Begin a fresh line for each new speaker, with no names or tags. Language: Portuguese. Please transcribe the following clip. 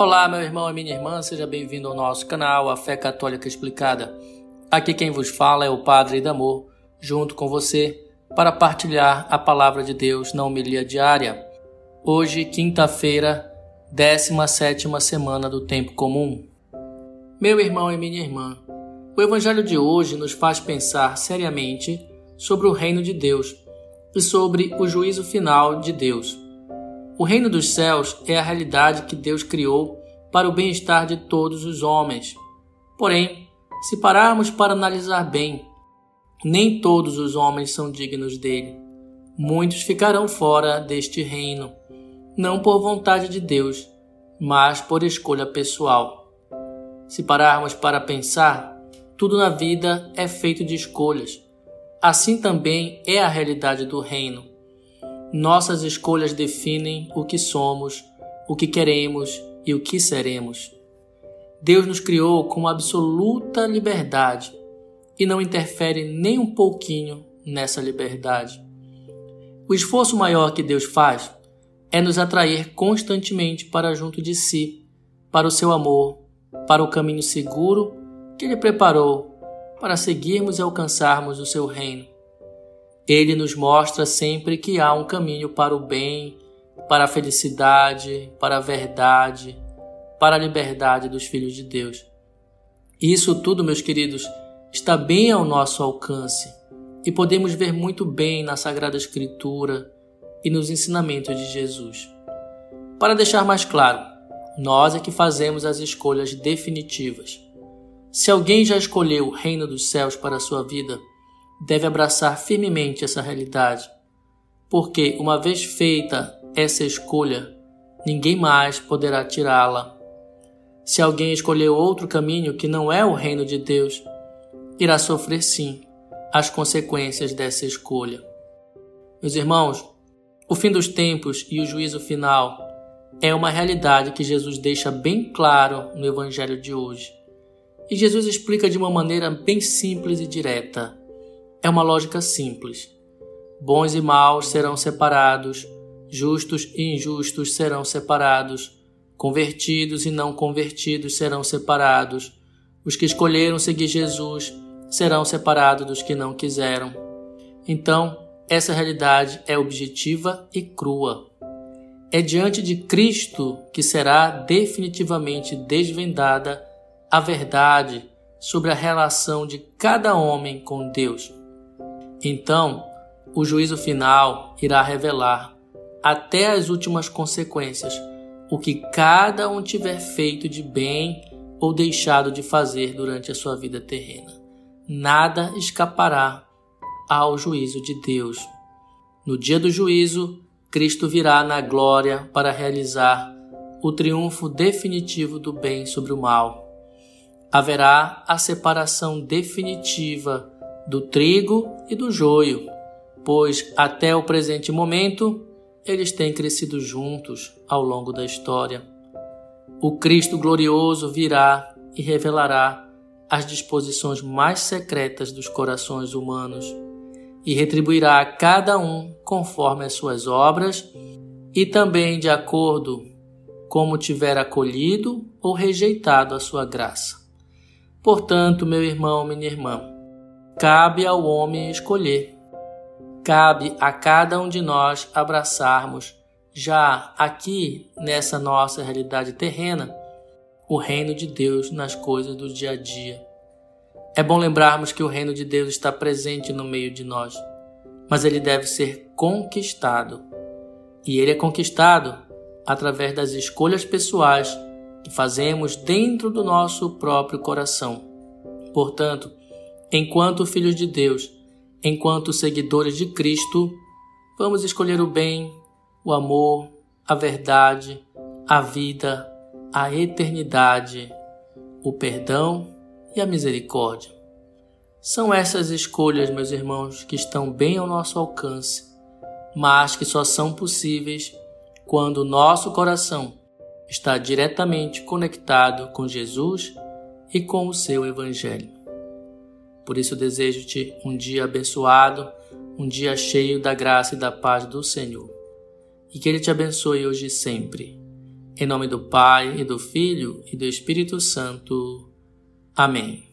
Olá, meu irmão e minha irmã, seja bem-vindo ao nosso canal A Fé Católica Explicada. Aqui quem vos fala é o Padre Idamor, junto com você, para partilhar a palavra de Deus na homilia diária. Hoje, quinta-feira, 17 semana do Tempo Comum. Meu irmão e minha irmã, o Evangelho de hoje nos faz pensar seriamente sobre o reino de Deus e sobre o juízo final de Deus. O reino dos céus é a realidade que Deus criou para o bem-estar de todos os homens. Porém, se pararmos para analisar bem, nem todos os homens são dignos dele. Muitos ficarão fora deste reino, não por vontade de Deus, mas por escolha pessoal. Se pararmos para pensar, tudo na vida é feito de escolhas. Assim também é a realidade do reino. Nossas escolhas definem o que somos, o que queremos e o que seremos. Deus nos criou com absoluta liberdade e não interfere nem um pouquinho nessa liberdade. O esforço maior que Deus faz é nos atrair constantemente para junto de si, para o seu amor, para o caminho seguro que Ele preparou para seguirmos e alcançarmos o seu reino. Ele nos mostra sempre que há um caminho para o bem, para a felicidade, para a verdade, para a liberdade dos filhos de Deus. Isso tudo, meus queridos, está bem ao nosso alcance e podemos ver muito bem na Sagrada Escritura e nos ensinamentos de Jesus. Para deixar mais claro, nós é que fazemos as escolhas definitivas. Se alguém já escolheu o reino dos céus para a sua vida, deve abraçar firmemente essa realidade, porque uma vez feita essa escolha, ninguém mais poderá tirá-la. Se alguém escolher outro caminho que não é o reino de Deus, irá sofrer sim as consequências dessa escolha. Meus irmãos, o fim dos tempos e o juízo final é uma realidade que Jesus deixa bem claro no Evangelho de hoje. E Jesus explica de uma maneira bem simples e direta é uma lógica simples. Bons e maus serão separados, justos e injustos serão separados, convertidos e não convertidos serão separados. Os que escolheram seguir Jesus serão separados dos que não quiseram. Então, essa realidade é objetiva e crua. É diante de Cristo que será definitivamente desvendada a verdade sobre a relação de cada homem com Deus. Então, o juízo final irá revelar, até as últimas consequências, o que cada um tiver feito de bem ou deixado de fazer durante a sua vida terrena. Nada escapará ao juízo de Deus. No dia do juízo, Cristo virá na glória para realizar o triunfo definitivo do bem sobre o mal. Haverá a separação definitiva do trigo e do joio, pois até o presente momento eles têm crescido juntos ao longo da história. O Cristo glorioso virá e revelará as disposições mais secretas dos corações humanos e retribuirá a cada um conforme as suas obras e também de acordo como tiver acolhido ou rejeitado a sua graça. Portanto, meu irmão, minha irmã, cabe ao homem escolher. Cabe a cada um de nós abraçarmos, já aqui nessa nossa realidade terrena, o reino de Deus nas coisas do dia a dia. É bom lembrarmos que o reino de Deus está presente no meio de nós, mas ele deve ser conquistado. E ele é conquistado através das escolhas pessoais que fazemos dentro do nosso próprio coração. Portanto, enquanto filhos de Deus, enquanto seguidores de Cristo, vamos escolher o bem, o amor, a verdade, a vida, a eternidade, o perdão e a misericórdia. São essas escolhas, meus irmãos, que estão bem ao nosso alcance, mas que só são possíveis quando o nosso coração está diretamente conectado com Jesus e com o seu Evangelho. Por isso desejo-te um dia abençoado, um dia cheio da graça e da paz do Senhor. E que Ele te abençoe hoje e sempre. Em nome do Pai, e do Filho e do Espírito Santo. Amém.